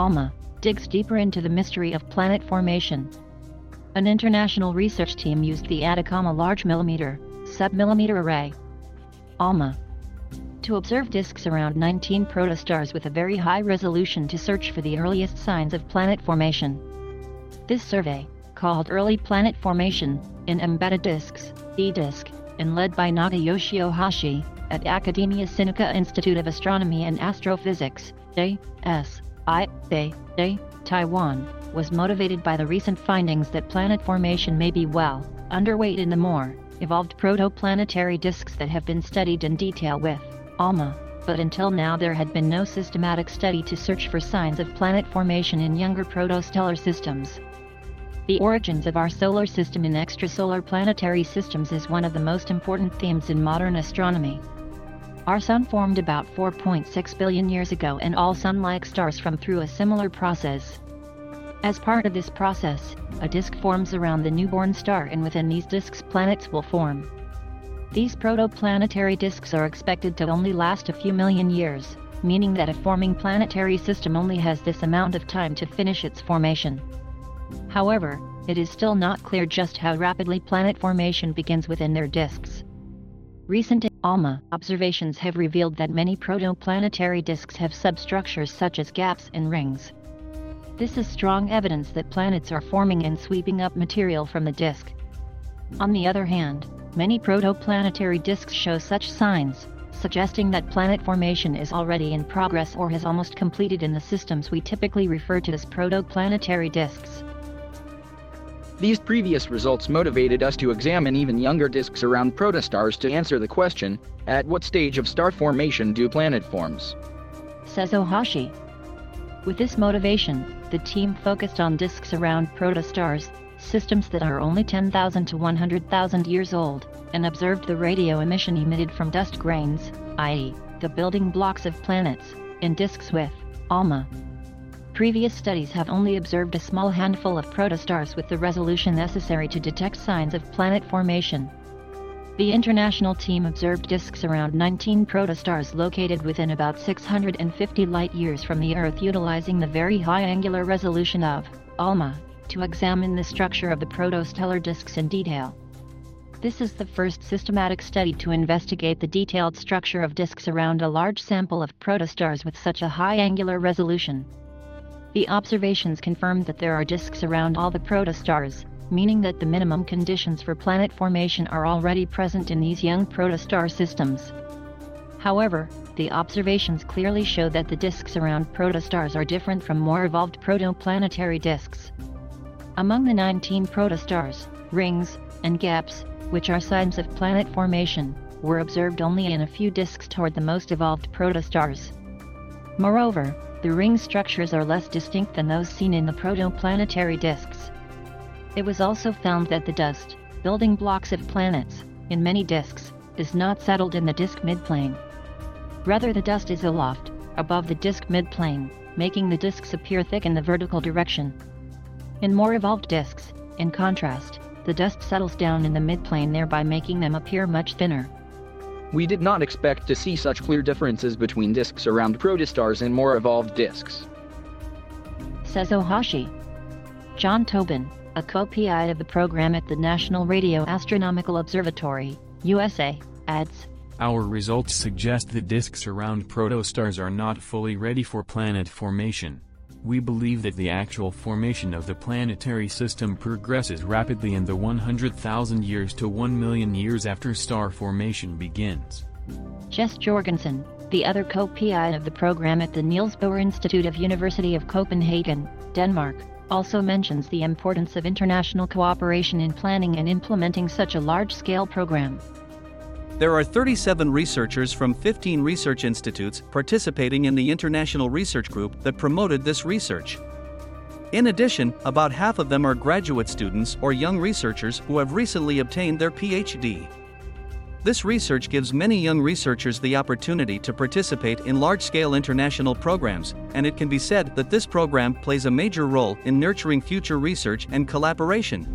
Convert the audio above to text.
ALMA, digs deeper into the mystery of planet formation. An international research team used the Atacama Large Millimeter, Submillimeter Array, ALMA, to observe disks around 19 protostars with a very high resolution to search for the earliest signs of planet formation. This survey, called Early Planet Formation, in Embedded Disks, eDisk, and led by Nagayoshi Ohashi, at Academia Sinica Institute of Astronomy and Astrophysics, A.S. I. Taiwan, was motivated by the recent findings that planet formation may be well underweight in the more evolved protoplanetary disks that have been studied in detail with ALMA, but until now there had been no systematic study to search for signs of planet formation in younger protostellar systems. The origins of our solar system in extrasolar planetary systems is one of the most important themes in modern astronomy. Our Sun formed about 4.6 billion years ago and all Sun-like stars from through a similar process. As part of this process, a disk forms around the newborn star and within these disks planets will form. These protoplanetary disks are expected to only last a few million years, meaning that a forming planetary system only has this amount of time to finish its formation. However, it is still not clear just how rapidly planet formation begins within their disks. Recent ALMA observations have revealed that many protoplanetary disks have substructures such as gaps and rings. This is strong evidence that planets are forming and sweeping up material from the disk. On the other hand, many protoplanetary disks show such signs, suggesting that planet formation is already in progress or has almost completed in the systems we typically refer to as protoplanetary disks. These previous results motivated us to examine even younger disks around protostars to answer the question, at what stage of star formation do planet forms? Says Ohashi. With this motivation, the team focused on disks around protostars, systems that are only 10,000 to 100,000 years old, and observed the radio emission emitted from dust grains, i.e., the building blocks of planets, in disks with ALMA Previous studies have only observed a small handful of protostars with the resolution necessary to detect signs of planet formation. The international team observed disks around 19 protostars located within about 650 light-years from the Earth utilizing the very high angular resolution of ALMA to examine the structure of the protostellar disks in detail. This is the first systematic study to investigate the detailed structure of disks around a large sample of protostars with such a high angular resolution. The observations confirmed that there are disks around all the protostars, meaning that the minimum conditions for planet formation are already present in these young protostar systems. However, the observations clearly show that the disks around protostars are different from more evolved protoplanetary disks. Among the 19 protostars, rings, and gaps, which are signs of planet formation, were observed only in a few disks toward the most evolved protostars. Moreover, the ring structures are less distinct than those seen in the protoplanetary disks. It was also found that the dust, building blocks of planets, in many disks, is not settled in the disk midplane. Rather the dust is aloft, above the disk midplane, making the disks appear thick in the vertical direction. In more evolved disks, in contrast, the dust settles down in the midplane thereby making them appear much thinner. We did not expect to see such clear differences between disks around protostars and more evolved disks. Says Ohashi. John Tobin, a co-PI of the program at the National Radio Astronomical Observatory, USA, adds, Our results suggest that disks around protostars are not fully ready for planet formation. We believe that the actual formation of the planetary system progresses rapidly in the 100,000 years to 1 million years after star formation begins. Jes Jorgensen, the other co-PI of the program at the Niels Bohr Institute of University of Copenhagen, Denmark, also mentions the importance of international cooperation in planning and implementing such a large-scale program. There are 37 researchers from 15 research institutes participating in the international research group that promoted this research. In addition, about half of them are graduate students or young researchers who have recently obtained their PhD. This research gives many young researchers the opportunity to participate in large scale international programs, and it can be said that this program plays a major role in nurturing future research and collaboration.